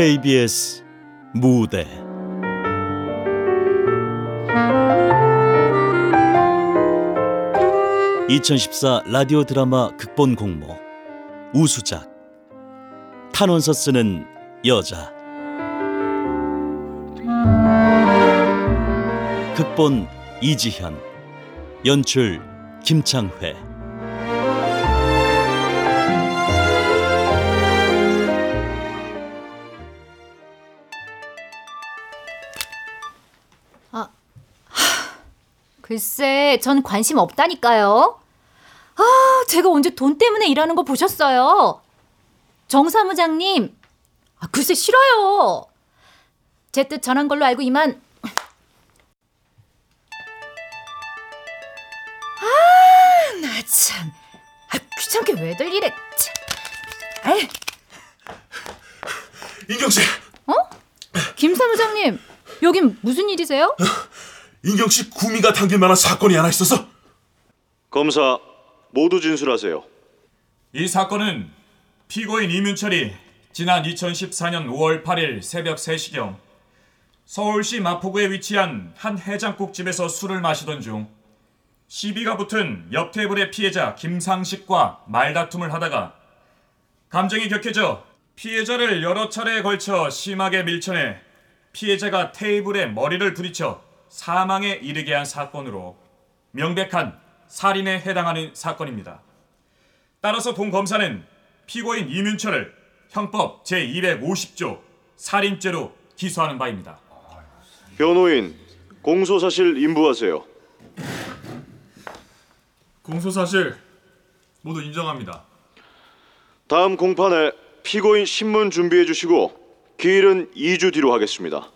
KBS 무대. (2014) 라디오 드라마 극본 공모. 우수작. 탄원서 쓰는 여자. 극본 이지현. 연출 김창회 글쎄, 전 관심 없다니까요. 아, 제가 언제 돈 때문에 일하는 거 보셨어요? 정 사무장님, 아, 글쎄 싫어요. 제 뜻 전한 걸로 알고 이만. 아, 나 참. 아, 귀찮게 왜들 이래. 참. 아이, 인경 씨, 김 사무장님, 여긴 무슨 일이세요? 인경 씨 구미가 당길 만한 사건이 하나 있어서 검사 모두 진술하세요. 이 사건은 피고인 이문철이 지난 2014년 5월 8일 새벽 3시경 서울시 마포구에 위치한 한 해장국집에서 술을 마시던 중 시비가 붙은 옆 테이블의 피해자 김상식과 말다툼을 하다가 감정이 격해져 피해자를 여러 차례에 걸쳐 심하게 밀쳐내 피해자가 테이블에 머리를 부딪혀 사망에 이르게 한 사건으로 명백한 살인에 해당하는 사건입니다. 따라서 본 검사는 피고인 이문철을 형법 제250조 살인죄로 기소하는 바입니다. 변호인 공소 사실 인부하세요. 공소 사실 모두 인정합니다. 다음 공판에 피고인 신문 준비해 주시고 기일은 2주 뒤로 하겠습니다.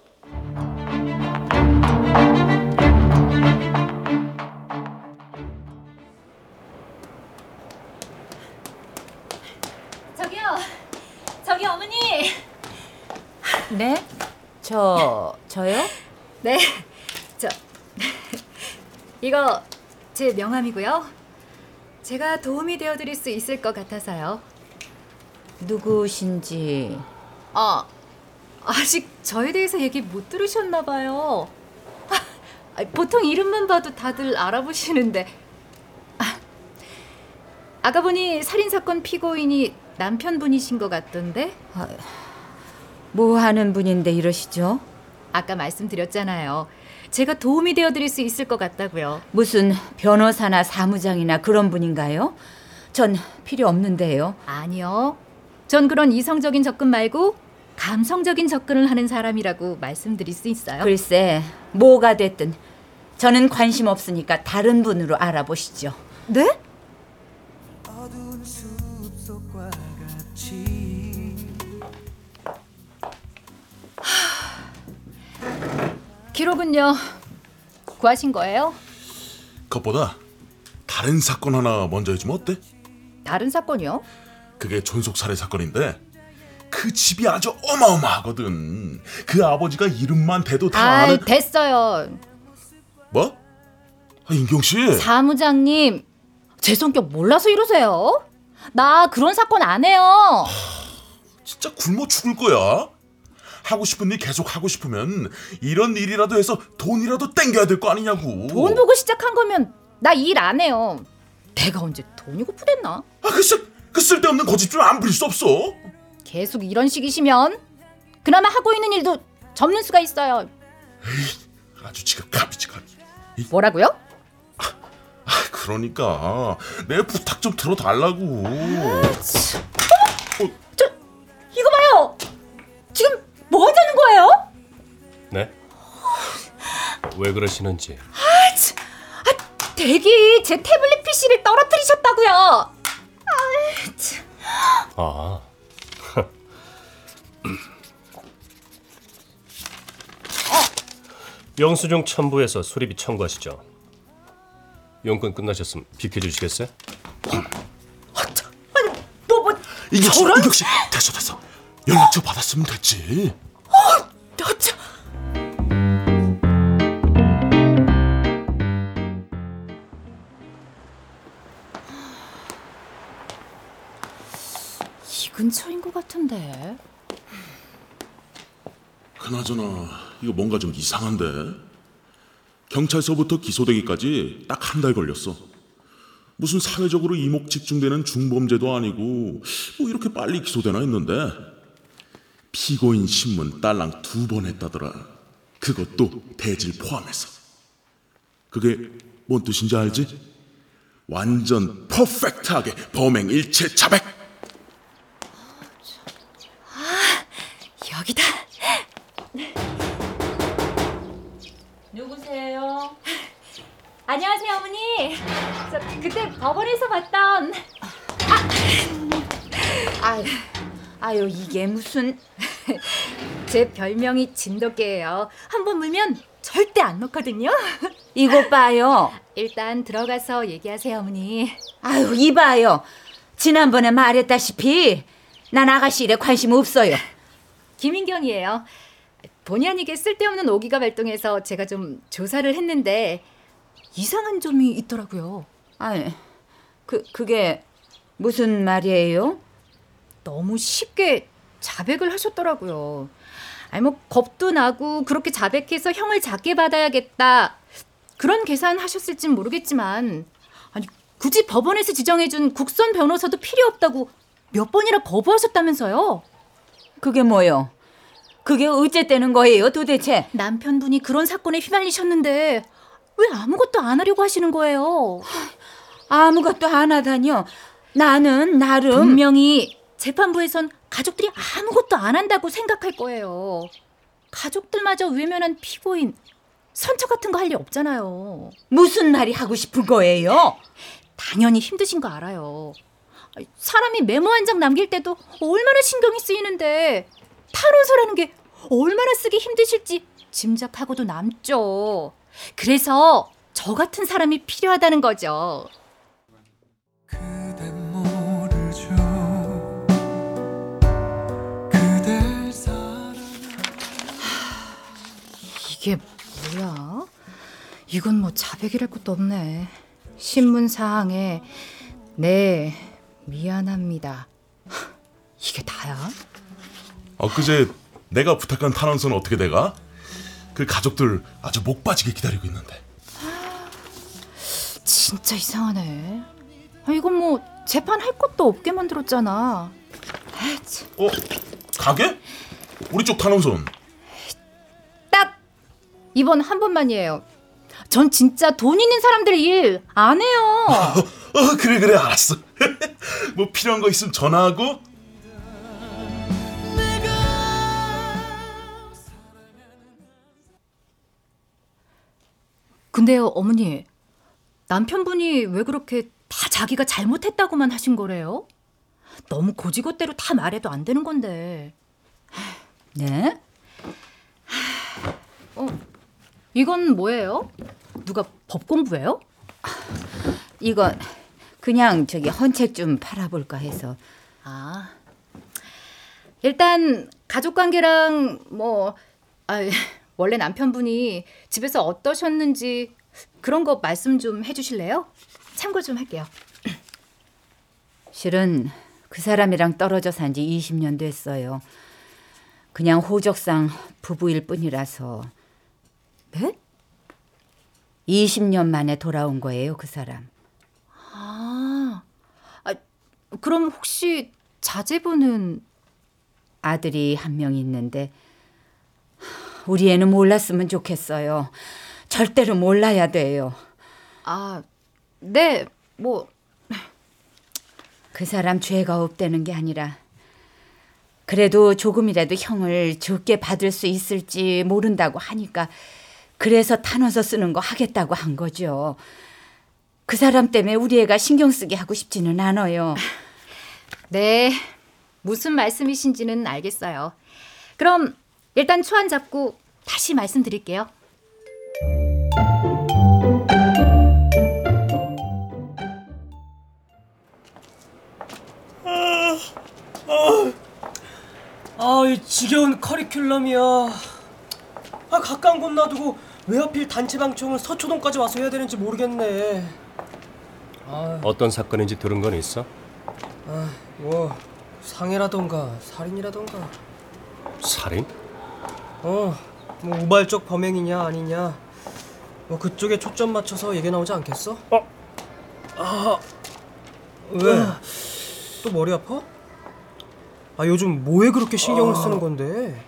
네? 저 저요? 네, 저 이거 제 명함이고요. 제가 도움이 되어 드릴 수 있을 것 같아서요. 누구신지 아, 아직 저에 대해서 얘기 못 들으셨나 봐요. 아, 보통 이름만 봐도 다들 알아보시는데. 아, 아까 보니 살인 사건 피고인이 남편분이신 것 같던데. 뭐 하는 분인데 이러시죠? 아까 말씀드렸잖아요. 제가 도움이 되어 드릴 수 있을 것 같다고요. 무슨 변호사나 사무장이나 그런 분인가요? 전 필요 없는데요. 아니요. 전 그런 이성적인 접근 말고 감성적인 접근을 하는 사람이라고 말씀드릴 수 있어요. 글쎄 뭐가 됐든 저는 관심 없으니까 다른 분으로 알아보시죠. 네? 기록은요. 구하신 거예요? 그것보다 다른 사건 하나 먼저 해주면 어때? 다른 사건이요? 그게 존속 살해 사건인데 그 집이 아주 어마어마하거든. 그 아버지가 이름만 대도 다 아, 아는 됐어요. 뭐? 아, 인경 씨. 사무장님, 제 성격 몰라서 이러세요? 나 그런 사건 안 해요. 진짜 굶어 죽을 거야. 하고 싶은 일 계속 하고 싶으면 이런 일이라도 해서 돈이라도 땡겨야 될 거 아니냐고. 돈 보고 시작한 거면 나 일 안 해요. 내가 언제 돈이 고프댔나? 아, 그, 쓸, 그 쓸데없는 고집 좀안 부릴 수 없어. 계속 이런 식이시면 그나마 하고 있는 일도 접는 수가 있어요. 아주 지각합이지 감. 뭐라고요? 아, 그러니까 내 부탁 좀 들어달라고. 이거 봐요. 지금 뭐 하자는 거예요? 네? 왜 그러시는지 대기 제 태블릿 PC를 떨어뜨리셨다고요. 아 영수증 첨부해서 수리비 청구하시죠 용건 끝나셨으면 비켜주시겠어요? 뭐 뭐. 인경 씨, 인경 씨, 됐어 됐어. 연락처 받았으면 됐지. 나 참. 이 근처인 것 같은데. 그나저나 이거 뭔가 좀 이상한데 경찰서부터 기소되기까지 딱 한 달 걸렸어 무슨 사회적으로 이목 집중되는 중범죄도 아니고 뭐 이렇게 빨리 기소되나 했는데 피고인 신문 딸랑 두 번 했다더라 그것도 대질 포함해서 그게 뭔 뜻인지 알지? 완전 퍼펙트하게 범행 일체 자백 여기다. 누구세요? 안녕하세요, 어머니. 저 그때 법원에서 봤던 아유, 아유 이게 무슨 제 별명이 진돗개예요. 한번 물면 절대 안 놓거든요. 이것 봐요. 일단 들어가서 얘기하세요, 어머니. 아유 이봐요. 지난번에 말했다시피 난 아가씨 일에 관심 없어요. 김인경이에요. 본의 아니게 쓸데없는 오기가 발동해서 제가 좀 조사를 했는데 이상한 점이 있더라고요. 아니 그 그게 무슨 말이에요? 너무 쉽게 자백을 하셨더라고요. 아니 뭐 겁도 나고 그렇게 자백해서 형을 작게 받아야겠다 그런 계산 하셨을진 모르겠지만 아니 굳이 법원에서 지정해준 국선 변호사도 필요 없다고 몇 번이나 거부하셨다면서요? 그게 뭐요? 그게 어째되는 거예요 도대체? 남편분이 그런 사건에 휘말리셨는데 왜 아무것도 안 하려고 하시는 거예요? 아무것도 안 하다니요. 나는 나름 분명히 재판부에선 가족들이 아무것도 안 한다고 생각할 거예요. 가족들마저 외면한 피고인 선처 같은 거 할 일 없잖아요. 무슨 말이 하고 싶은 거예요? 당연히 힘드신 거 알아요. 사람이 메모 한 장 남길 때도 얼마나 신경이 쓰이는데 탄원서라는 게 얼마나 쓰기 힘드실지 짐작하고도 남죠. 그래서 저 같은 사람이 필요하다는 거죠. 뭐야? 이건 뭐 자백이랄 것도 없네. 신문 사항에 네 미안합니다. 하, 이게 다야? 엊그제 내가 부탁한 탄원서는 어떻게 돼가? 그 가족들 아주 목 빠지게 기다리고 있는데 진짜 이상하네. 아, 이건 뭐 재판 할 것도 없게 만들었잖아. 아, 참. 어? 가게? 우리 쪽 탄원서는? 딱 이번 한 번만이에요. 전 진짜 돈 있는 사람들 일 안 해요. 어 그래 그래 알았어 뭐 필요한 거 있으면 전화하고 근데요, 어머니. 남편분이 왜 그렇게 다 자기가 잘못했다고만 하신 거래요? 너무 고지고대로 다 말해도 안 되는 건데. 네? 이건 뭐예요? 누가 법 공부해요? 이건 그냥 저기 헌책 좀 팔아볼까 해서 아. 일단 가족 관계랑 뭐 아, 원래 남편분이 집에서 어떠셨는지 그런 거 말씀 좀 해주실래요? 참고 좀 할게요. 실은 그 사람이랑 떨어져 산 지 20년 됐어요. 그냥 호적상 부부일 뿐이라서 네? 20년 만에 돌아온 거예요, 그 사람. 아, 아 그럼 혹시 자제분은 아들이 한 명 있는데 우리 애는 몰랐으면 좋겠어요. 절대로 몰라야 돼요. 아, 네, 뭐 그 사람 죄가 없다는 게 아니라 그래도 조금이라도 형을 적게 받을 수 있을지 모른다고 하니까 그래서 탄원서 쓰는 거 하겠다고 한 거죠. 그 사람 때문에 우리 애가 신경 쓰게 하고 싶지는 않아요. 네, 무슨 말씀이신지는 알겠어요. 그럼 일단 초안 잡고 다시 말씀드릴게요. 아, 이 지겨운 커리큘럼이야. 아, 가까운 곳 놔두고 왜 하필 단체 방청을 서초동까지 와서 해야 되는지 모르겠네. 아, 어떤 사건인지 들은 건 있어? 뭐 상해라던가 살인이라던가. 살인? 어, 뭐 우발적 범행이냐 아니냐, 뭐 그쪽에 초점 맞춰서 얘기 나오지 않겠어? 어, 아, 왜? 또 머리 아파? 아 요즘 뭐에 그렇게 신경을 쓰는 건데?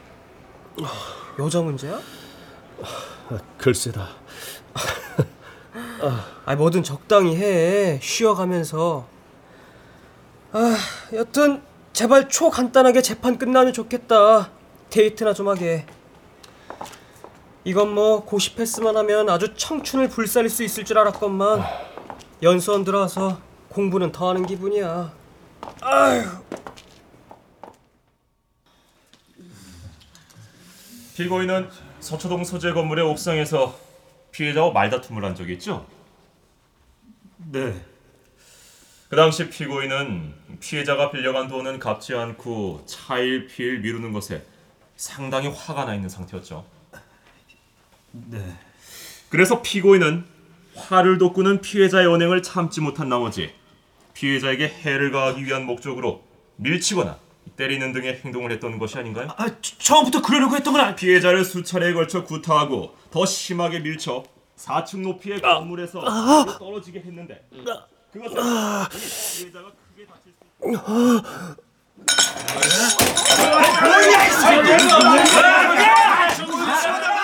여자 문제야? 글쎄다. 아 뭐든 적당히 해. 쉬어가면서. 아 여튼 제발 초 간단하게 재판 끝나면 좋겠다. 데이트나 좀 하게. 이건 뭐 고시 패스만 하면 아주 청춘을 불살릴 수 있을 줄 알았건만 연수원 들어와서 공부는 더 하는 기분이야. 피고인은 서초동 소재 건물의 옥상에서 피해자와 말다툼을 한 적이 있죠? 네. 그 당시 피고인은 피해자가 빌려간 돈은 갚지 않고 차일 피일 미루는 것에 상당히 화가 나 있는 상태였죠. 네. 그래서 피고인은 화를 돋구는 피해자의 언행을 참지 못한 나머지 피해자에게 해를 가하기 위한 목적으로 밀치거나 때리는 등의 행동을 했던 것이 아닌가요? 아, 처음부터 그러려고 했던 건 아니... 피해자를 수차례에 걸쳐 구타하고 더 심하게 밀쳐 4층 높이의 건물에서 아래로 떨어지게 했는데 그것은 피해자가 크게 다칠 수있 저기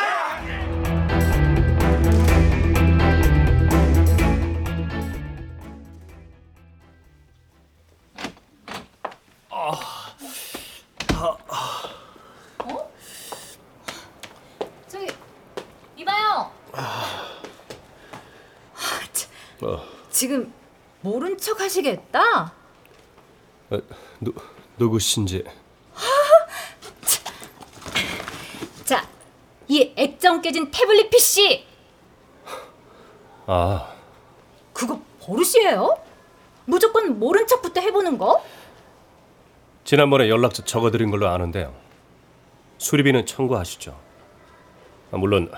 어, 지금 모른 척 하시겠다. 어, 누, 누구신지... 자, 이 액정 깨진 태블릿 PC 아, 그거 버릇이에요? 무조건 모른 척부터 해보는 거? 지난번에 연락처 적어드린 걸로 아는데요. 수리비는 청구하시죠. 아, 물론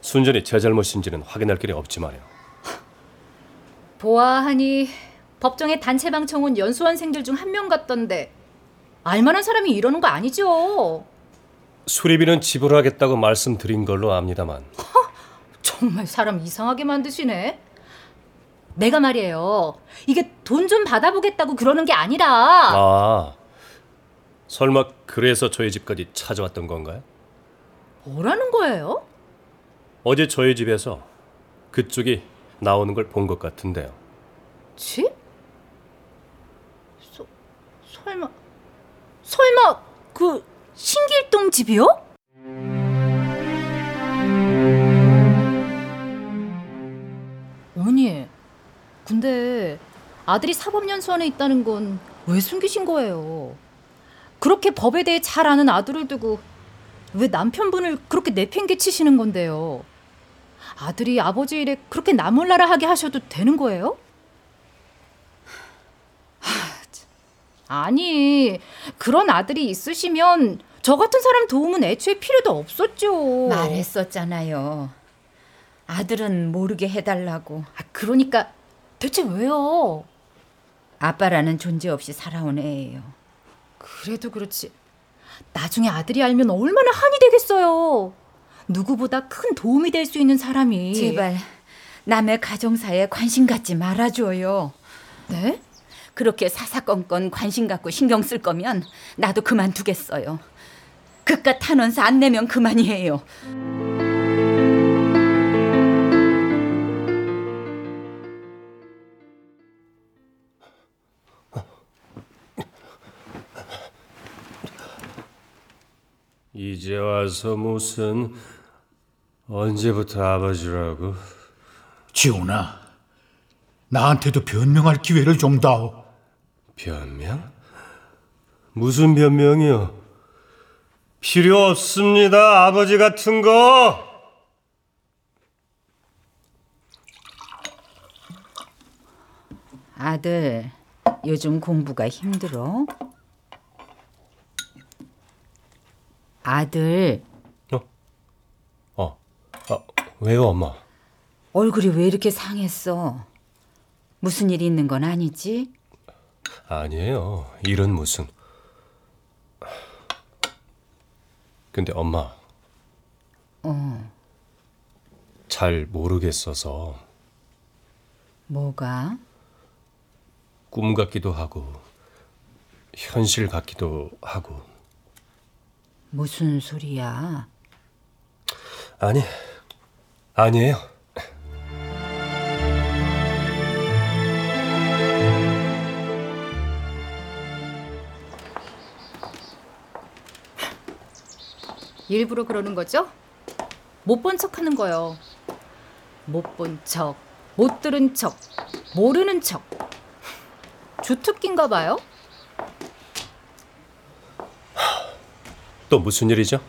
순전히 제 잘못인지는 확인할 길이 없지만요. 보아하니 법정에 단체 방 청 온 연수원생들 중 한 명 같던데 알만한 사람이 이러는 거 아니죠? 수리비는 지불하겠다고 말씀드린 걸로 압니다만 정말 사람 이상하게 만드시네. 내가 말이에요. 이게 돈 좀 받아보겠다고 그러는 게 아니라 아, 설마 그래서 저희 집까지 찾아왔던 건가요? 뭐라는 거예요? 어제 저희 집에서 그쪽이 나오는 걸 본 것 같은데요. 집? 서, 설마 설마 그 신길동 집이요? 어머니, 근데 아들이 사법연수원에 있다는 건 왜 숨기신 거예요? 그렇게 법에 대해 잘 아는 아들을 두고 왜 남편분을 그렇게 내팽개치시는 건데요? 아들이 아버지 일에 그렇게 나몰라라 하게 하셔도 되는 거예요? 하. 아니 그런 아들이 있으시면 저 같은 사람 도움은 애초에 필요도 없었죠. 말했었잖아요. 아들은 모르게 해달라고. 아, 그러니까 대체 왜요? 아빠라는 존재 없이 살아온 애예요. 그래도 그렇지. 나중에 아들이 알면 얼마나 한이 되겠어요. 누구보다 큰 도움이 될 수 있는 사람이. 제발 남의 가정사에 관심 갖지 말아줘요. 네? 그렇게 사사건건 관심 갖고 신경 쓸 거면 나도 그만두겠어요. 그깟 탄원서 안 내면 그만이에요. 이제 와서 무슨 언제부터 아버지라고? 지훈아, 나한테도 변명할 기회를 좀 다오. 변명? 무슨 변명이요? 필요 없습니다, 아버지 같은 거. 아들, 요즘 공부가 힘들어? 아들, 왜요, 엄마? 얼굴이 왜 이렇게 상했어? 무슨 일 있는 건 아니지? 아니에요. 일은 무슨. 근데 엄마, 어, 잘 모르겠어서 뭐가? 꿈 같기도 하고 현실 같기도 하고 무슨 소리야? 아니 아니에요. 일부러 그러는 거죠? 못 본 척 하는 거요. 못 본 척, 못 들은 척, 모르는 척. 주특기인가 봐요? 또 무슨 일이죠?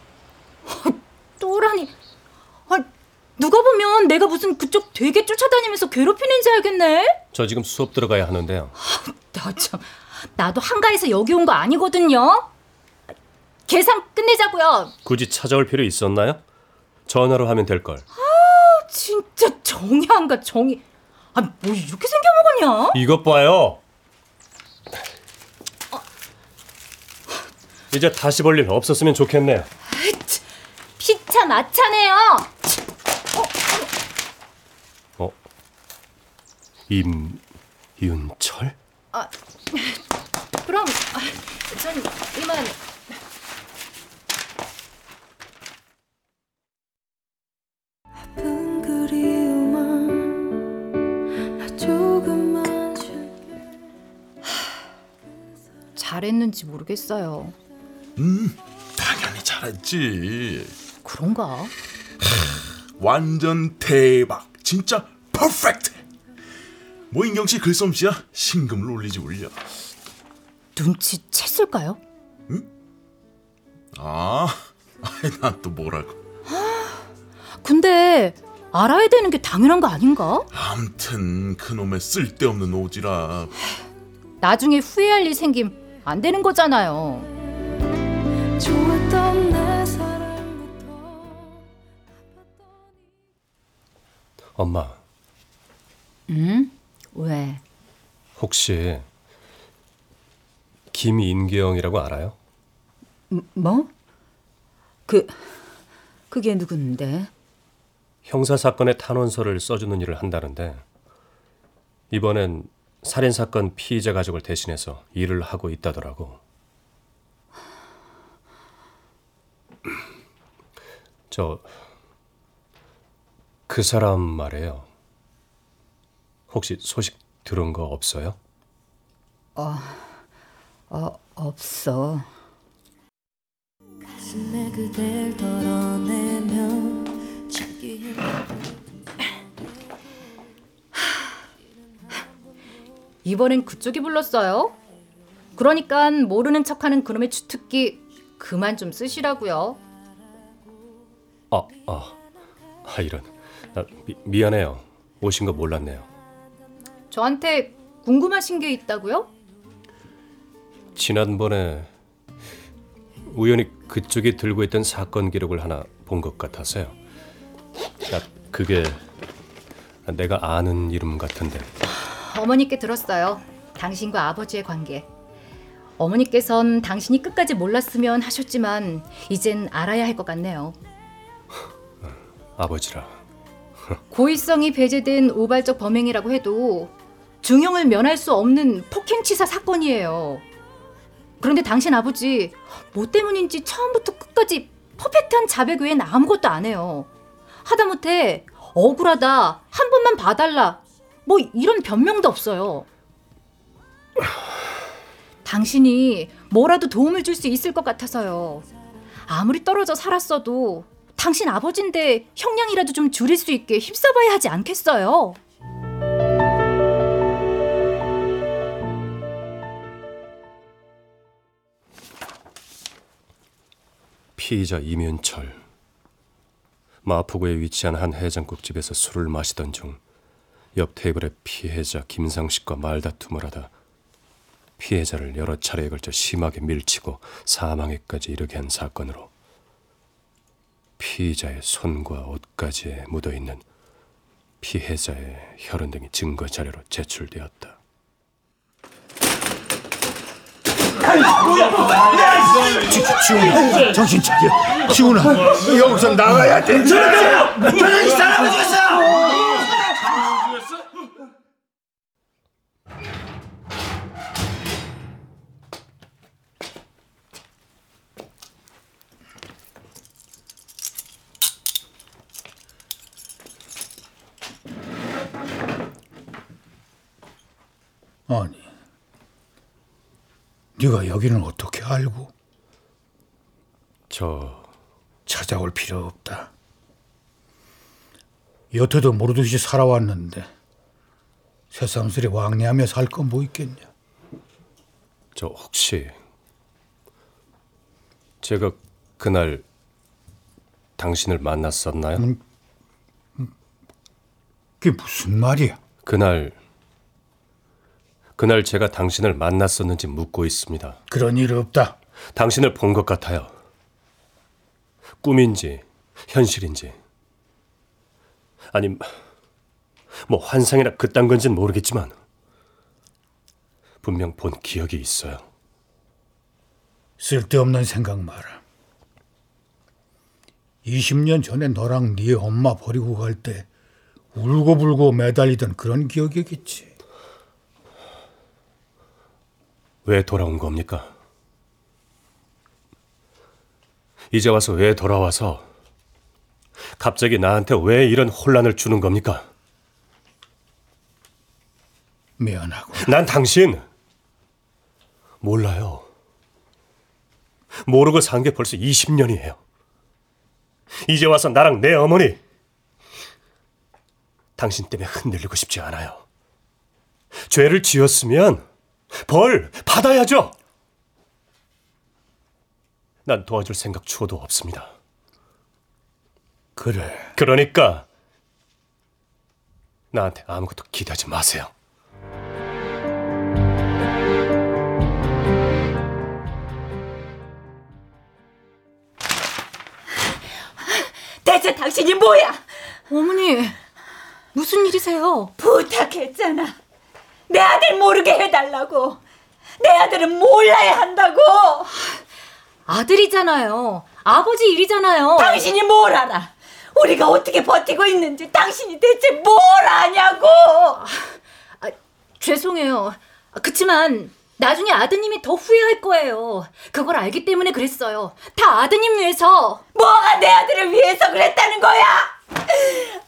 또라니. 아, 누가 보면 내가 무슨 그쪽 되게 쫓아다니면서 괴롭히는 줄 알겠네? 저 지금 수업 들어가야 하는데요. 나 참, 나도 한가해서 여기 온 거 아니거든요. 계산 끝내자고요. 굳이 찾아올 필요 있었나요? 전화로 하면 될 걸. 진짜 정이 안 가, 정이. 아, 뭐 이렇게 생겨 먹었냐? 이것 봐요. 이제 다시 볼 일 없었으면 좋겠네요. 피차 마차네요. 임윤철? 아, 그럼 아, 전 이만. 잘했는지 모르겠어요. 당연히 잘했지. 그런가? 완전 대박. 진짜 퍼펙트. 뭐 인경 씨 글솜씨야 신금을 올리지 올려. 눈치챘을까요? 아, 난 또 뭐라고. 근데 알아야 되는 게 당연한 거 아닌가? 암튼 그놈의 쓸데없는 오지랖. 나중에 후회할 일 생김 안 되는 거잖아요. 좋았던 내 사랑부터 엄마, 응? 왜? 혹시 김인경이라고 알아요? 뭐? 그 그게 누군데? 형사 사건의 탄원서를 써주는 일을 한다는데 이번엔 살인 사건 피의자 가족을 대신해서 일을 하고 있다더라고. 저 그 사람 말이에요. 혹시 소식 들은 거 없어요? 어, 없어. 가슴에 그댈 덜어내면 찾기 힘든 이번엔 그쪽이 불렀어요. 그러니까 모르는 척하는 그놈의 주특기 그만 좀 쓰시라고요. 아, 아, 아 이런. 아, 미, 미안해요. 오신 거 몰랐네요. 저한테 궁금하신 게 있다고요? 지난번에 우연히 그쪽이 들고 있던 사건 기록을 하나 본 것 같아서요. 아, 그게 내가 아는 이름 같은데. 어머니께 들었어요. 당신과 아버지의 관계. 어머니께선 당신이 끝까지 몰랐으면 하셨지만 이젠 알아야 할 것 같네요. 아버지라. 고의성이 배제된 우발적 범행이라고 해도 중형을 면할 수 없는 폭행치사 사건이에요. 그런데 당신 아버지 뭐 때문인지 처음부터 끝까지 퍼펙트한 자백 외엔 아무것도 안 해요. 하다못해 억울하다 한 번만 봐달라 뭐 이런 변명도 없어요. 당신이 뭐라도 도움을 줄 수 있을 것 같아서요. 아무리 떨어져 살았어도 당신 아버지인데 형량이라도 좀 줄일 수 있게 힘써봐야 하지 않겠어요? 피의자 이면철. 마포구에 위치한 한 해장국 집에서 술을 마시던 중 옆 테이블의 피해자 김상식과 말다툼을 하다 피해자를 여러 차례에 걸쳐 심하게 밀치고 사망에까지 이르게 한 사건으로 피의자의 손과 옷까지 묻어 있는 피해자의 혈흔 등이 증거 자료로 제출되었다. 지, 지훈아, 정신 차려. 지훈아, 여기서 나가야 돼. 아니, 네가 여기는 어떻게 알고 저 찾아올 필요 없다. 여태도 모르듯이 살아왔는데 새삼스레 왕래하며 살 건 뭐 있겠냐? 저 혹시 제가 그날 당신을 만났었나요? 그게 무슨 말이야? 그날 그날 제가 당신을 만났었는지 묻고 있습니다. 그런 일 없다. 당신을 본 것 같아요. 꿈인지 현실인지 아님 뭐 환상이나 그딴 건진 모르겠지만 분명 본 기억이 있어요. 쓸데없는 생각 마라. 20년 전에 너랑 네 엄마 버리고 갈 때 울고불고 매달리던 그런 기억이겠지. 왜 돌아온 겁니까? 이제 와서 왜 돌아와서 갑자기 나한테 왜 이런 혼란을 주는 겁니까? 미안하고 난 당신 몰라요. 모르고 산 게 벌써 20년이에요. 이제 와서 나랑 내 어머니 당신 때문에 흔들리고 싶지 않아요. 죄를 지었으면 벌 받아야죠. 난 도와줄 생각 추호도 없습니다. 그래. 그러니까 나한테 아무것도 기대하지 마세요. 대체 당신이 뭐야? 어머니, 무슨 일이세요? 부탁했잖아. 내 아들 모르게 해달라고. 내 아들은 몰라야 한다고. 아들이잖아요. 아버지 일이잖아요. 당신이 뭘 알아? 우리가 어떻게 버티고 있는지 당신이 대체 뭘 아냐고. 아, 죄송해요. 아, 그치만 나중에 아드님이 더 후회할 거예요. 그걸 알기 때문에 그랬어요. 다 아드님 위해서. 뭐가 내 아들을 위해서 그랬다는 거야?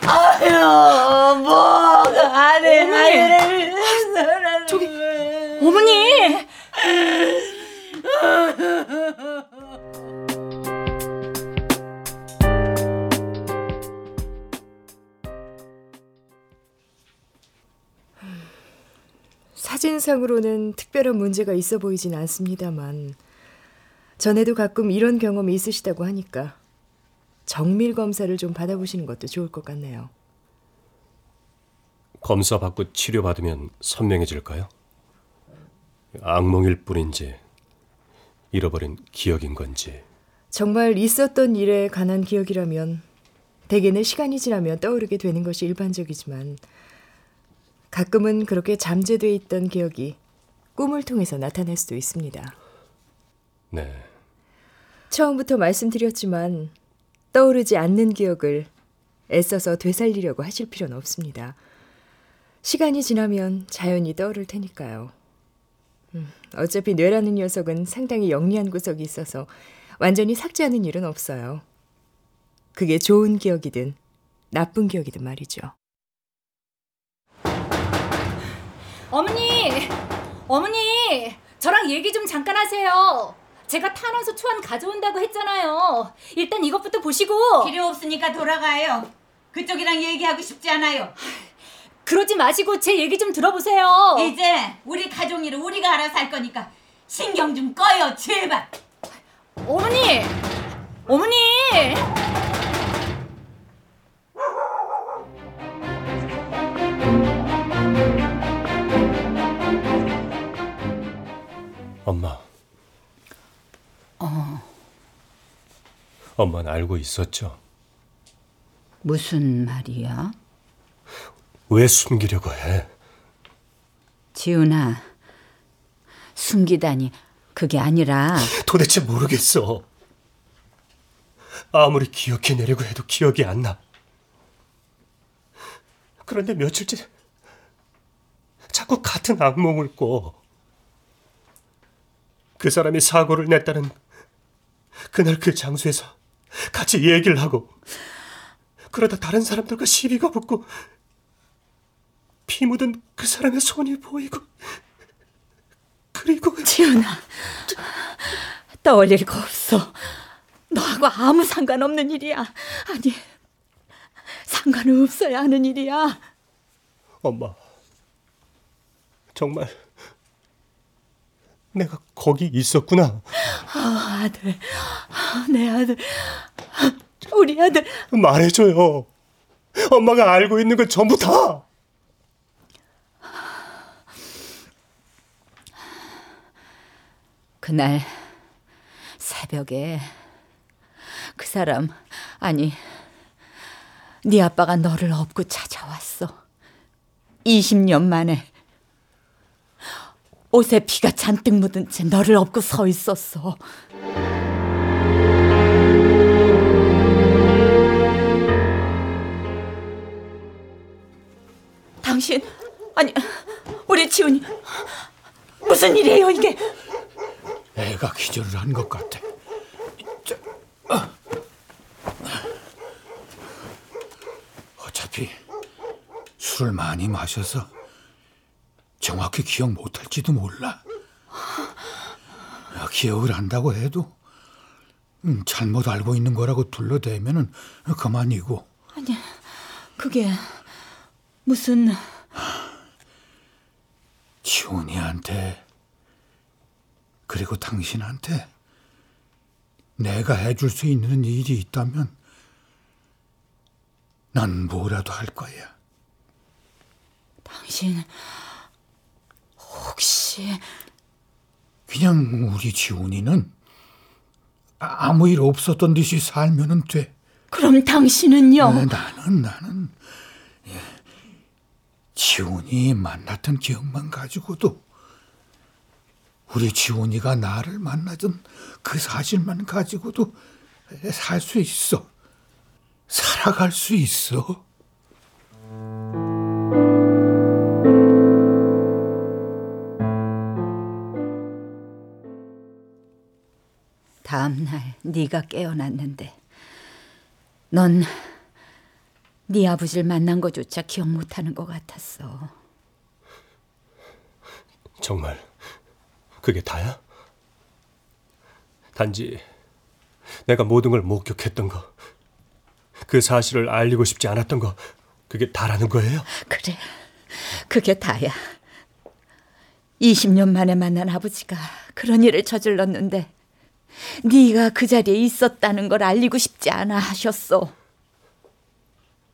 아유, 뭐가 내 어머니. 아들을 위해서. 저기, 어머니! 사진상으로는 특별한 문제가 있어 보이진 않습니다만 전에도 가끔 이런 경험이 있으시다고 하니까 정밀 검사를 좀 받아보시는 것도 좋을 것 같네요. 검사 받고 치료 받으면 선명해질까요? 악몽일 뿐인지 잃어버린 기억인 건지 정말 있었던 일에 관한 기억이라면 대개는 시간이 지나면 떠오르게 되는 것이 일반적이지만 가끔은 그렇게 잠재돼 있던 기억이 꿈을 통해서 나타날 수도 있습니다. 네 처음부터 말씀드렸지만 떠오르지 않는 기억을 애써서 되살리려고 하실 필요는 없습니다. 시간이 지나면 자연히 떠오를 테니까요. 음, 어차피 뇌라는 녀석은 상당히 영리한 구석이 있어서 완전히 삭제하는 일은 없어요. 그게 좋은 기억이든 나쁜 기억이든 말이죠. 어머니! 어머니! 저랑 얘기 좀 잠깐 하세요. 제가 탄원서 초안 가져온다고 했잖아요. 일단 이것부터 보시고. 필요 없으니까 돌아가요. 그쪽이랑 얘기하고 싶지 않아요. 그러지 마시고 제 얘기 좀 들어보세요. 이제 우리 가족 일은 우리가 알아서 할 거니까 신경 좀 꺼요, 제발. 어머니! 어머니! 엄마 어 엄마는 알고 있었죠? 무슨 말이야? 왜 숨기려고 해? 지훈아, 숨기다니 그게 아니라 도대체 모르겠어. 아무리 기억해내려고 해도 기억이 안 나. 그런데 며칠째 자꾸 같은 악몽을 꿔. 그 사람이 사고를 냈다는 그날 그 장소에서 같이 얘기를 하고 그러다 다른 사람들과 시비가 붙고 피 묻은 그 사람의 손이 보이고 그리고 지은아 떠올릴 거 없어. 너하고 아무 상관없는 일이야. 아니 상관은 없어야 하는 일이야. 엄마 정말 내가 거기 있었구나. 아, 아들 아, 내 아들 우리 아들 말해줘요. 엄마가 알고 있는 건 전부 다. 그날 새벽에 그 사람 아니 네 아빠가 너를 업고 찾아왔어. 20년 만에 옷에 피가 잔뜩 묻은 채 너를 업고 서 있었어. 당신 아니 우리 지훈이 무슨 일이에요 이게? 애가 기절을 한 것 같아. 저, 어. 어차피 술을 많이 마셔서 정확히 기억 못할지도 몰라. 기억을 한다고 해도 음, 잘못 알고 있는 거라고 둘러대면은 그만이고. 아니 그게 무슨 지훈이한테 그리고 당신한테 내가 해줄 수 있는 일이 있다면 난 뭐라도 할 거야. 당신 혹시 그냥 우리 지훈이는 아무 일 없었던 듯이 살면은 돼. 그럼 당신은요? 네, 나는 나는 예, 지훈이 만났던 기억만 가지고도 우리 지훈이가 나를 만나던 그 사실만 가지고도 살 수 있어. 살아갈 수 있어. 다음 날 네가 깨어났는데 넌 네 아버지를 만난 거조차 기억 못하는 것 같았어. 정말 그게 다야? 단지 내가 모든 걸 목격했던 거, 그 사실을 알리고 싶지 않았던 거, 그게 다라는 거예요? 그래, 그게 다야. 20년 만에 만난 아버지가 그런 일을 저질렀는데 네가 그 자리에 있었다는 걸 알리고 싶지 않아 하셨어.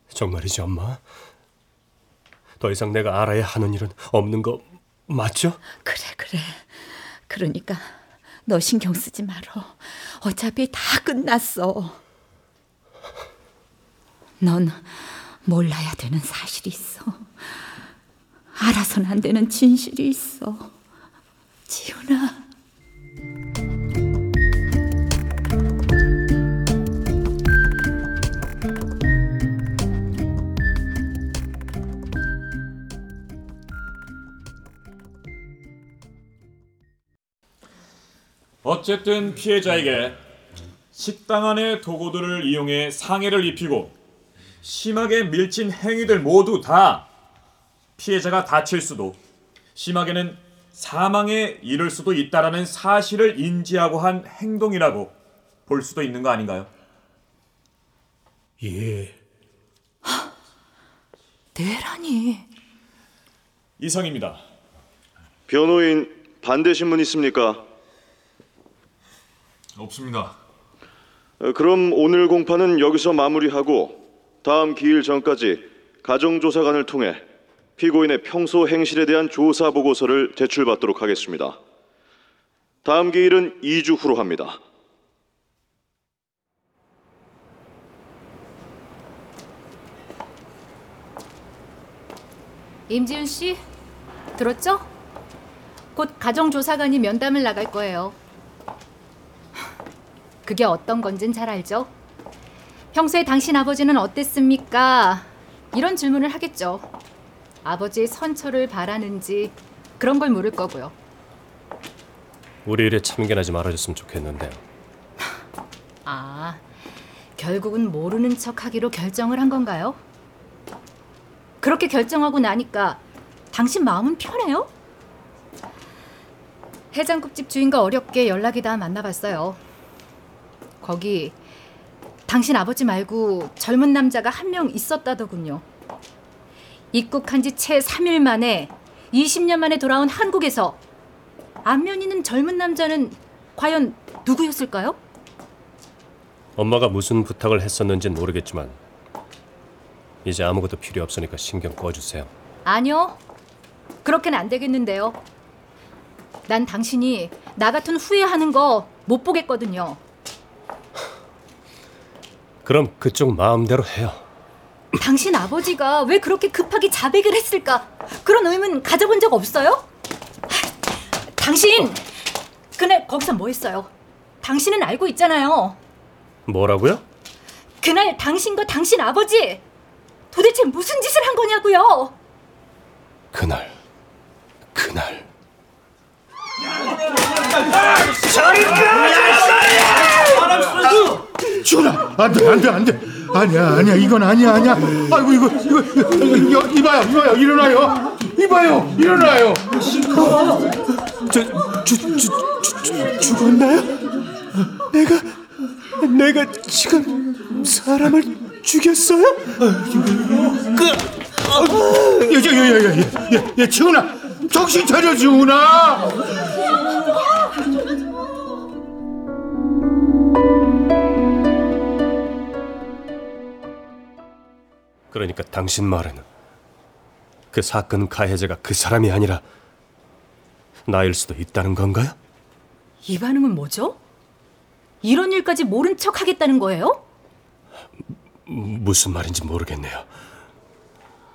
정말이지, 엄마? 더 이상 내가 알아야 하는 일은 없는 거 맞죠? 그래, 그래. 그러니까 너 신경 쓰지 말어. 어차피 다 끝났어. 넌 몰라야 되는 사실이 있어. 알아서는 안 되는 진실이 있어. 지훈아. 어쨌든 피해자에게 식당 안의 도구들을 이용해 상해를 입히고 심하게 밀친 행위들 모두 다 피해자가 다칠 수도 심하게는 사망에 이를 수도 있다라는 사실을 인지하고 한 행동이라고 볼 수도 있는 거 아닌가요? 예. 내라니. 이상입니다. 변호인 반대 신문 있습니까? 없습니다. 어, 그럼 오늘 공판은 여기서 마무리하고 다음 기일 전까지 가정조사관을 통해 피고인의 평소 행실에 대한 조사 보고서를 제출받도록 하겠습니다. 다음 기일은 2주 후로 합니다. 임지훈 씨 들었죠? 곧 가정조사관이 면담을 나갈 거예요. 그게 어떤 건진 잘 알죠? 평소에 당신 아버지는 어땠습니까? 이런 질문을 하겠죠. 아버지의 선처를 바라는지 그런 걸 물을 거고요. 우리 일에 참견하지 말아줬으면 좋겠는데 아, 결국은 모르는 척 하기로 결정을 한 건가요? 그렇게 결정하고 나니까 당신 마음은 편해요? 해장국집 주인과 어렵게 연락이 다 만나봤어요. 거기 당신 아버지 말고 젊은 남자가 한 명 있었다더군요. 입국한 지 채 3일 만에 20년 만에 돌아온 한국에서 안면 있는 젊은 남자는 과연 누구였을까요? 엄마가 무슨 부탁을 했었는지는 모르겠지만 이제 아무것도 필요 없으니까 신경 꺼주세요. 아니요. 그렇게는 안 되겠는데요. 난 당신이 나 같은 후회하는 거 못 보겠거든요. 그럼 그쪽 마음대로 해요. 당신 아버지가 왜 그렇게 급하게 자백을 했을까? 그런 의문 가져본 적 없어요? 당신 그날 거기서 뭐 했어요? 당신은 알고 있잖아요. 뭐라고요? 그날 당신과 당신 아버지 도대체 무슨 짓을 한 거냐고요? 그날 그날 지훈아, 안 돼, 안 돼, 안 돼. 아니야, 아니야, 이건 아니야, 아니야. 아이고, 이거, 이거, 이거, 이봐요, 이봐요, 일어나요. 이봐요, 일어나요. 저, 주, 주, 주, 주, 죽었나요? 내가 내가 지금 사람을 죽였어요? 그, 야, 야, 야, 야, 야, 야, 야, 지훈아, 정신 차려, 지훈아. 그러니까 당신 말은 그 사건 가해자가 그 사람이 아니라 나일 수도 있다는 건가요? 이 반응은 뭐죠? 이런 일까지 모른 척 하겠다는 거예요? 무슨 말인지 모르겠네요.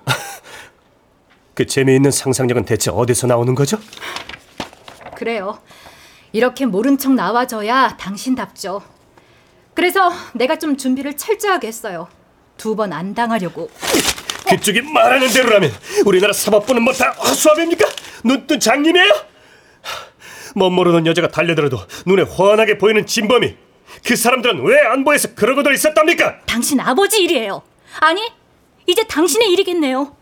그 재미있는 상상력은 대체 어디서 나오는 거죠? 그래요. 이렇게 모른 척 나와줘야 당신답죠. 그래서 내가 좀 준비를 철저하게 했어요. 두 번 안 당하려고. 그쪽이 말하는 대로라면 우리나라 사법부는 뭐 다 허수아비입니까? 눈뜬 장님이에요? 멋 모르는 여자가 달려들어도 눈에 훤하게 보이는 진범이 그 사람들은 왜 안보에서 그러고들 있었답니까? 당신 아버지 일이에요. 아니, 이제 당신의 일이겠네요.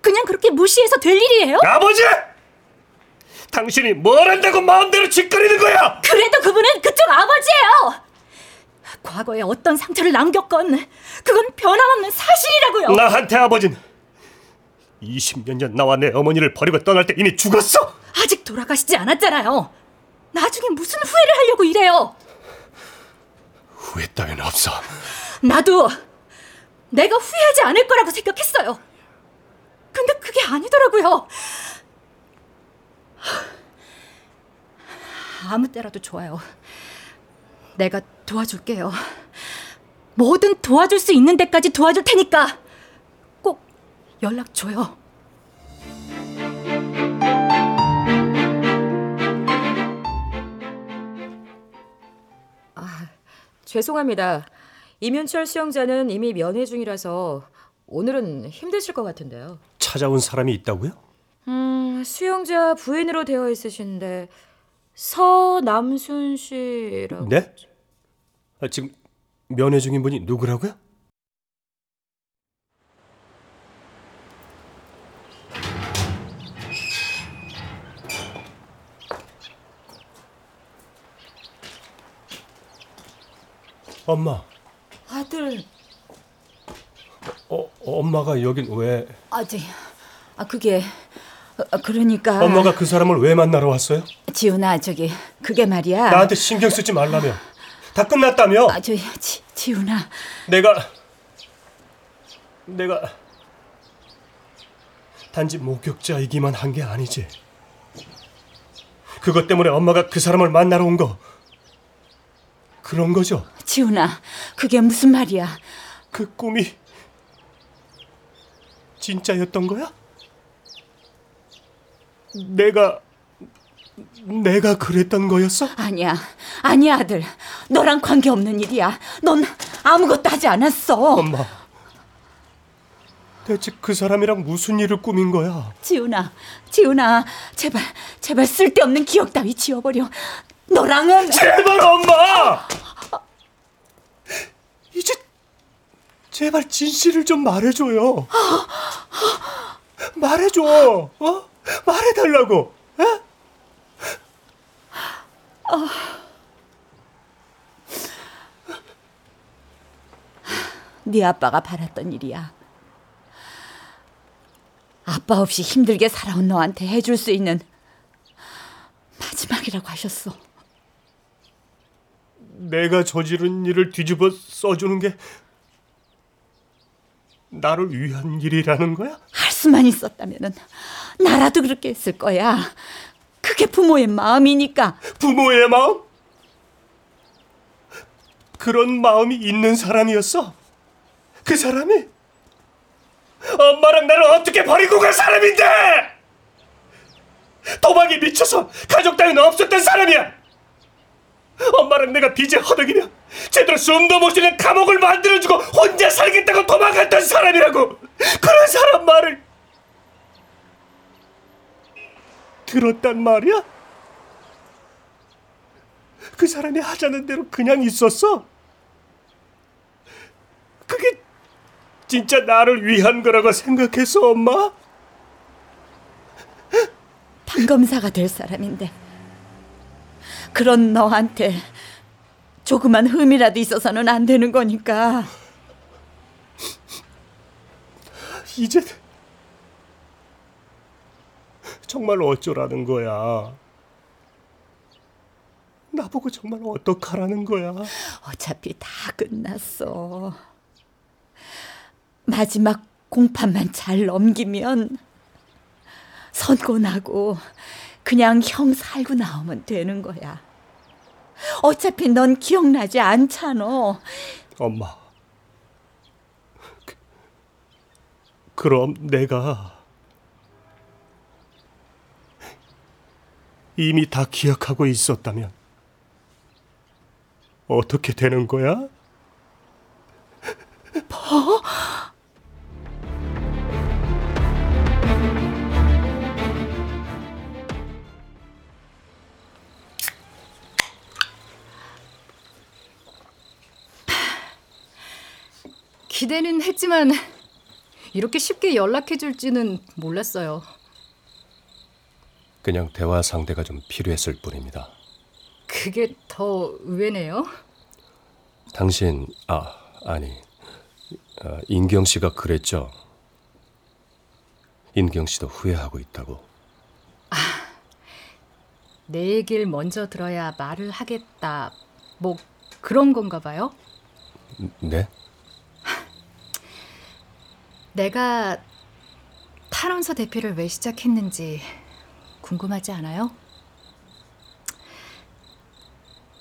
그냥 그렇게 무시해서 될 일이에요? 아버지! 당신이 뭘 한다고 마음대로 짓거리는 거야? 그래도 그분은 그쪽 아버지예요. 과거에 어떤 상처를 남겼건 그건 변함없는 사실이라고요. 나한테 아버진 20년 전 나와 내 어머니를 버리고 떠날 때 이미 죽었어. 아직 돌아가시지 않았잖아요. 나중에 무슨 후회를 하려고 이래요. 후회 따윈 없어. 나도 내가 후회하지 않을 거라고 생각했어요. 근데 그게 아니더라고요. 아무 때라도 좋아요. 내가 도와줄게요. 뭐든 도와줄 수 있는 데까지 도와줄 테니까 꼭 연락 줘요. 죄송합니다. 이면철 수영자는 이미 면회 중이라서 오늘은 힘드실 것 같은데요. 찾아온 사람이 있다고요? 음, 수영자 부인으로 되어 있으신데 서남순 씨라고. 네? 아, 지금 면회 중인 분이 누구라고요? 엄마, 아들, 어, 엄마가 여긴 왜? 아직, 아 그게 어, 그러니까 엄마가 그 사람을 왜 만나러 왔어요? 지훈아 저기 그게 말이야. 나한테 신경 쓰지 말라며. 다 끝났다며. 아 저기 지, 지훈아. 내가 내가 단지 목격자이기만 한 게 아니지. 그것 때문에 엄마가 그 사람을 만나러 온 거. 그런 거죠. 지훈아 그게 무슨 말이야? 그 꿈이 진짜였던 거야? 내가 내가 그랬던 거였어? 아니야, 아니야 아들. 너랑 관계 없는 일이야. 넌 아무것도 하지 않았어. 엄마. 대체 그 사람이랑 무슨 일을 꾸민 거야? 지훈아, 지훈아, 제발, 제발 쓸데없는 기억 따위 지워버려. 너랑은 제발 엄마! 이제 제발 진실을 좀 말해줘요. 말해줘. 어? 말해달라고. 어? 네 아빠가 바랐던 일이야. 아빠 없이 힘들게 살아온 너한테 해줄 수 있는 마지막이라고 하셨어. 내가 저지른 일을 뒤집어 써주는 게 나를 위한 일이라는 거야? 할 수만 있었다면은 나라도 그렇게 했을 거야. 그게 부모의 마음이니까. 부모의 마음? 그런 마음이 있는 사람이었어? 그 사람이? 엄마랑 나를 어떻게 버리고 간 사람인데! 도박에 미쳐서 가족 따위는 없었던 사람이야! 엄마랑 내가 빚에 허덕이며 제대로 숨도 못 쉬는 감옥을 만들어주고 혼자 살겠다고 도망갔던 사람이라고! 그런 사람 말을 들었단 말이야? 그 사람이 하자는 대로 그냥 있었어? 그게 진짜 나를 위한 거라고 생각했어, 엄마? 판검사가 될 사람인데 그런 너한테 조그만 흠이라도 있어서는 안 되는 거니까 이제 정말 어쩌라는 거야? 나보고 정말 어떡하라는 거야? 어차피 다 끝났어. 마지막 공판만 잘 넘기면 선고 나고 그냥 형 살고 나오면 되는 거야. 어차피 넌 기억나지 않잖아. 엄마. 그, 그럼 내가 이미 다 기억하고 있었다면 어떻게 되는 거야? 뭐? 기대는 했지만 이렇게 쉽게 연락해 줄지는 몰랐어요. 그냥 대화 상대가 좀 필요했을 뿐입니다. 그게 더 의외네요. 당신 아 아니 아, 인경 씨가 그랬죠. 인경 씨도 후회하고 있다고. 내 얘기를 먼저 들어야 말을 하겠다. 뭐 그런 건가 봐요. 네? 내가 탈원서 대피를 왜 시작했는지 궁금하지 않아요?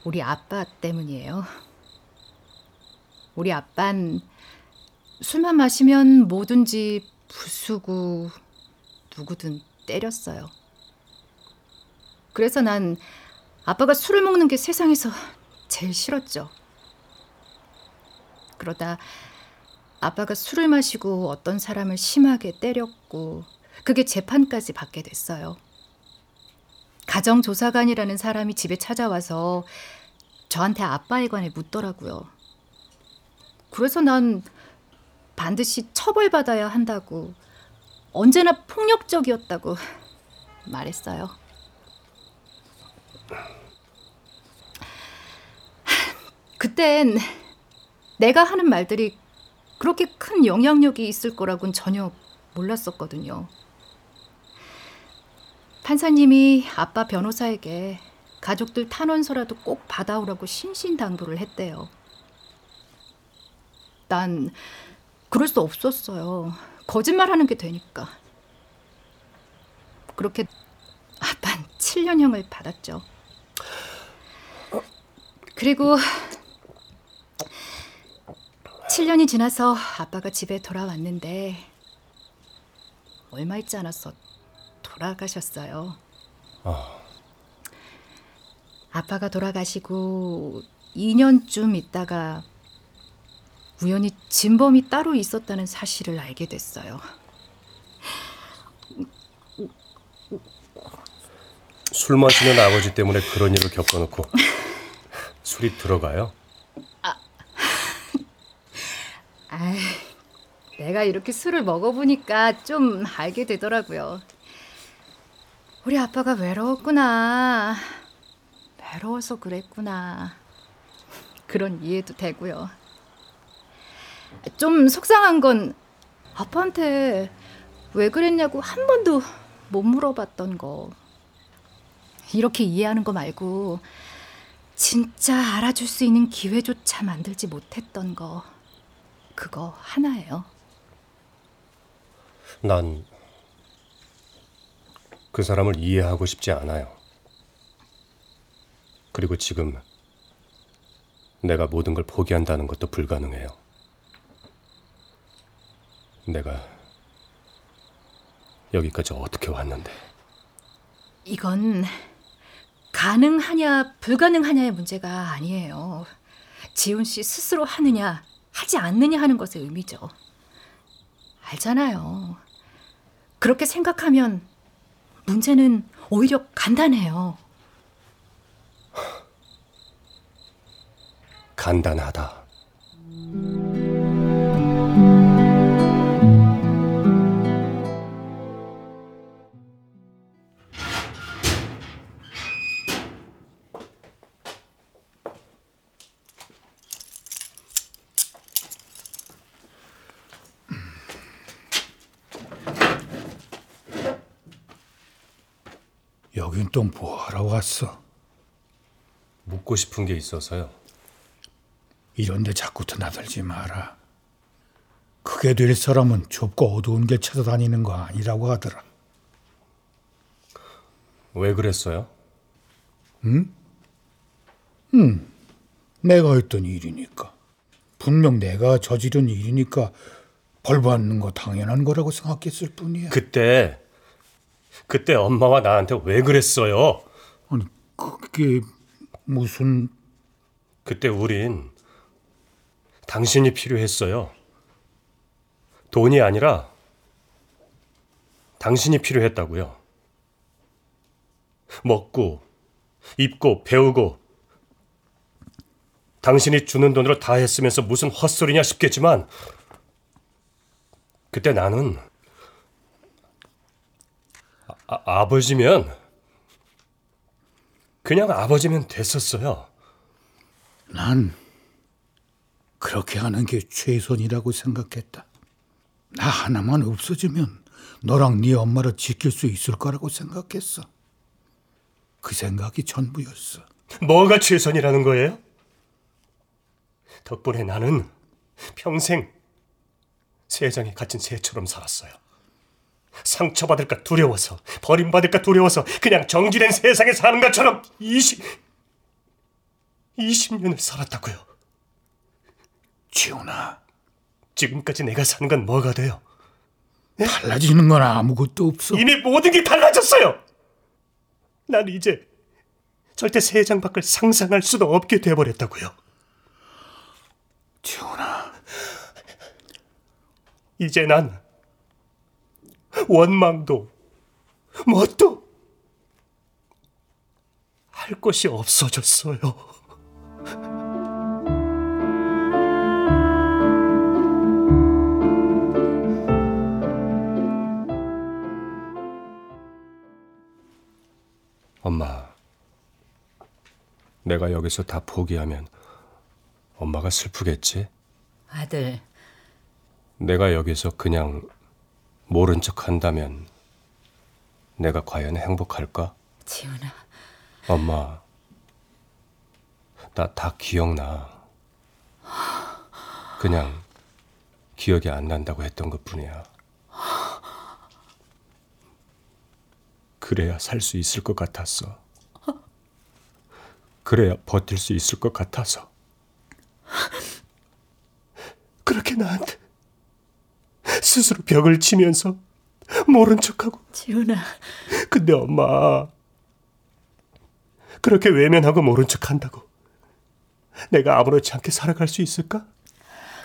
우리 아빠 때문이에요. 우리 아빤 술만 마시면 뭐든지 부수고 누구든 때렸어요. 그래서 난 아빠가 술을 먹는 게 세상에서 제일 싫었죠. 그러다 아빠가 술을 마시고 어떤 사람을 심하게 때렸고 그게 재판까지 받게 됐어요. 가정조사관이라는 사람이 집에 찾아와서 저한테 아빠에 관해 묻더라고요. 그래서 난 반드시 처벌받아야 한다고 언제나 폭력적이었다고 말했어요. 그땐 내가 하는 말들이 그렇게 큰 영향력이 있을 거라고는 전혀 몰랐었거든요. 판사님이 아빠 변호사에게 가족들 탄원서라도 꼭 받아오라고 신신당부를 했대요. 난 그럴 수 없었어요. 거짓말하는 게 되니까. 그렇게 아빠는 7년형을 받았죠. 그리고 7년이 지나서 아빠가 집에 돌아왔는데 얼마 있지 않았어 돌아가셨어요. 아빠가 돌아가시고 2년쯤 있다가 우연히 진범이 따로 있었다는 사실을 알게 됐어요. 술 마시는 아버지 때문에 그런 일을 겪어놓고 술이 들어가요? 아이, 내가 이렇게 술을 먹어보니까 좀 알게 되더라고요. 우리 아빠가 외로웠구나. 외로워서 그랬구나. 그런 이해도 되고요. 좀 속상한 건 아빠한테 왜 그랬냐고 한 번도 못 물어봤던 거. 이렇게 이해하는 거 말고 진짜 알아줄 수 있는 기회조차 만들지 못했던 거. 그거 하나예요. 난 그 사람을 이해하고 싶지 않아요. 그리고 지금 내가 모든 걸 포기한다는 것도 불가능해요. 내가 여기까지 어떻게 왔는데 이건 가능하냐 불가능하냐의 문제가 아니에요. 지훈 씨 스스로 하느냐 하지 않느냐 하는 것의 의미죠. 알잖아요. 그렇게 생각하면 문제는 오히려 간단해요. 간단하다. 또 뭐하러 왔어? 묻고 싶은 게 있어서요. 이런데 자꾸 드나들지 마라. 그게 될 사람은 좁고 어두운 길 찾아다니는 거 아니라고 하더라. 왜 그랬어요? 응? 응. 내가 했던 일이니까. 분명 내가 저지른 일이니까 벌 받는 거 당연한 거라고 생각했을 뿐이야. 그때 그때 엄마와 나한테 왜 그랬어요? 아니 그게 무슨 그때 우린 당신이 필요했어요. 돈이 아니라 당신이 필요했다고요. 먹고 입고 배우고 당신이 주는 돈으로 다 했으면서 무슨 헛소리냐 싶겠지만 그때 나는 아, 아버지면 그냥 아버지면 됐었어요. 난 그렇게 하는 게 최선이라고 생각했다. 나 하나만 없어지면 너랑 네 엄마를 지킬 수 있을 거라고 생각했어. 그 생각이 전부였어. 뭐가 최선이라는 거예요? 덕분에 나는 평생 세상에 갇힌 새처럼 살았어요. 상처받을까 두려워서, 버림받을까 두려워서 그냥 정지된 세상에 사는 것처럼 20, 20년을 살았다고요. 지훈아. 지금까지 내가 사는 건 뭐가 돼요? 달라지는 건 아무것도 없어. 이미 모든 게 달라졌어요. 난 이제 절대 세상 밖을 상상할 수도 없게 돼버렸다고요. 지훈아. 이제 난 원망도 뭣도 할 것이 없어졌어요. 엄마, 내가 여기서 다 포기하면 엄마가 슬프겠지? 아들, 내가 여기서 그냥 모른 척 한다면 내가 과연 행복할까? 지훈아. 엄마, 나 다 기억나. 그냥 기억이 안 난다고 했던 것 뿐이야. 그래야 살 수 있을 것 같았어. 그래야 버틸 수 있을 것 같아서. 그렇게 나한테 스스로 벽을 치면서 모른 척하고. 지훈아. 근데 엄마, 그렇게 외면하고 모른 척 한다고 내가 아무렇지 않게 살아갈 수 있을까?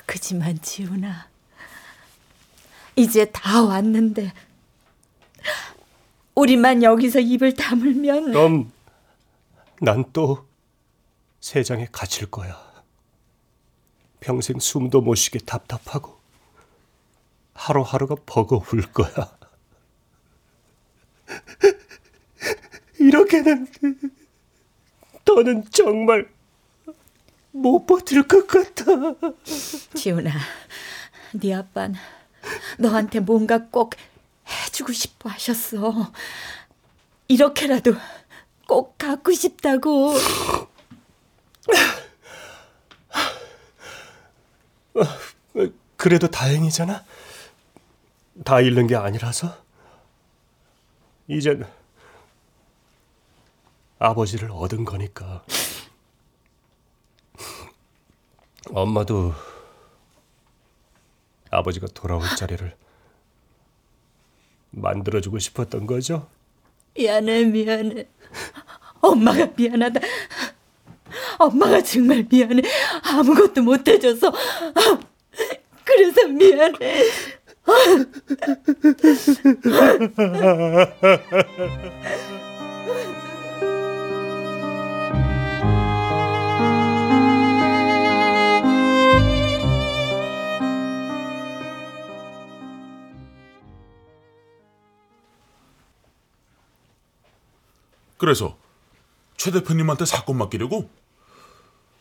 그지만 지훈아, 이제 다 왔는데 우리만 여기서 입을 다물면 그럼 난 또 세상에 갇힐 거야. 평생 숨도 못 쉬게 답답하고 하루하루가 버거울 거야. 이렇게는 너는 정말 못 버틸 것 같아. 지훈아, 네 아빠는 너한테 뭔가 꼭 해주고 싶어 하셨어. 이렇게라도 꼭 갖고 싶다고. 그래도 다행이잖아. 다 잃는 게 아니라서. 이젠 아버지를 얻은 거니까. 엄마도 아버지가 돌아올 자리를 만들어주고 싶었던 거죠? 미안해, 미안해. 엄마가 미안하다. 엄마가 정말 미안해. 아무것도 못 해줘서. 그래서 미안해. 그래서 최 대표님한테 사건 맡기려고?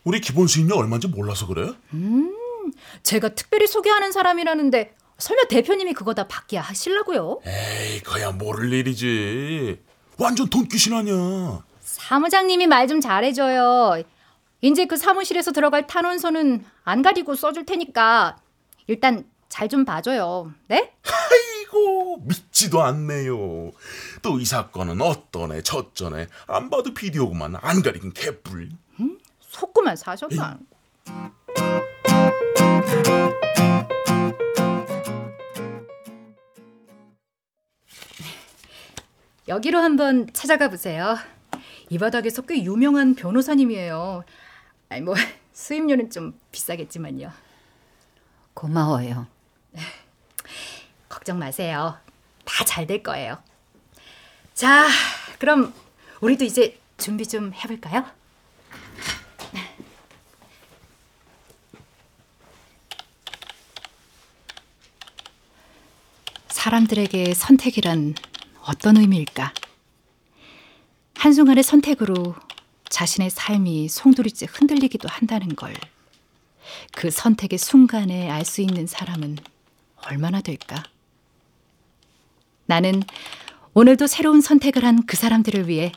우리 기본 수익료 얼마인지 몰라서 그래? 음, 제가 특별히 소개하는 사람이라는데 설마 대표님이 그거 다 받기야 하실라고요? 에이, 그야 모를 일이지. 완전 돈 귀신 아니야. 사무장님이 말 좀 잘해줘요. 이제 그 사무실에서 들어갈 탄원서는 안 가리고 써줄 테니까 일단 잘 좀 봐줘요. 네? 아이고 믿지도 않네요. 또 이 사건은 어떠네 저쩌네 안 봐도 비디오구만 안 가리긴 개뿔. 속구만 사셨나? 여기로 한번 찾아가 보세요. 이 바닥에서 꽤 유명한 변호사님이에요. 아니 뭐 수임료는 좀 비싸겠지만요. 고마워요. 걱정 마세요. 다 잘 될 거예요. 자, 그럼 우리도 이제 준비 좀 해볼까요? 사람들에게 선택이란 어떤 의미일까? 한순간의 선택으로 자신의 삶이 송두리째 흔들리기도 한다는 걸 그 선택의 순간에 알 수 있는 사람은 얼마나 될까? 나는 오늘도 새로운 선택을 한 그 사람들을 위해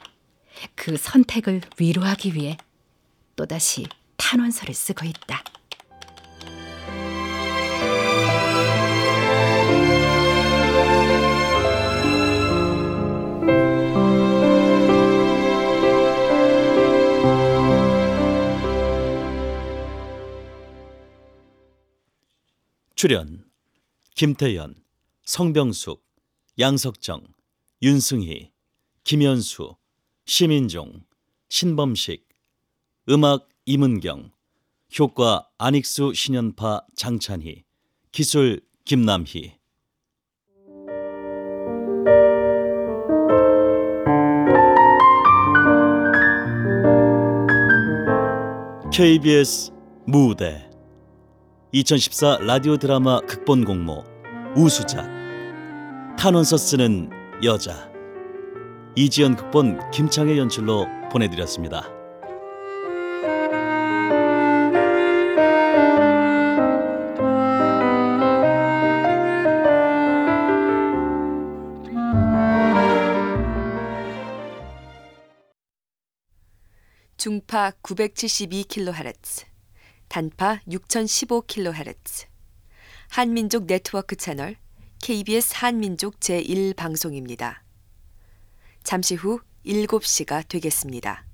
그 선택을 위로하기 위해 또다시 탄원서를 쓰고 있다. 출연 김태연, 성병숙, 양석정, 윤승희, 김현수, 시민종, 신범식, 음악 이문경, 효과 안익수 신연파 장찬희, 기술 김남희. KBS 무대 2014 라디오 드라마 극본 공모 우수작. 탄원서 쓰는 여자. 이지연 극본 김창의 연출로 보내드렸습니다. 중파 972kHz, 단파 6015kHz, 한민족 네트워크 채널 KBS 한민족 제1방송입니다. 잠시 후 7시가 되겠습니다.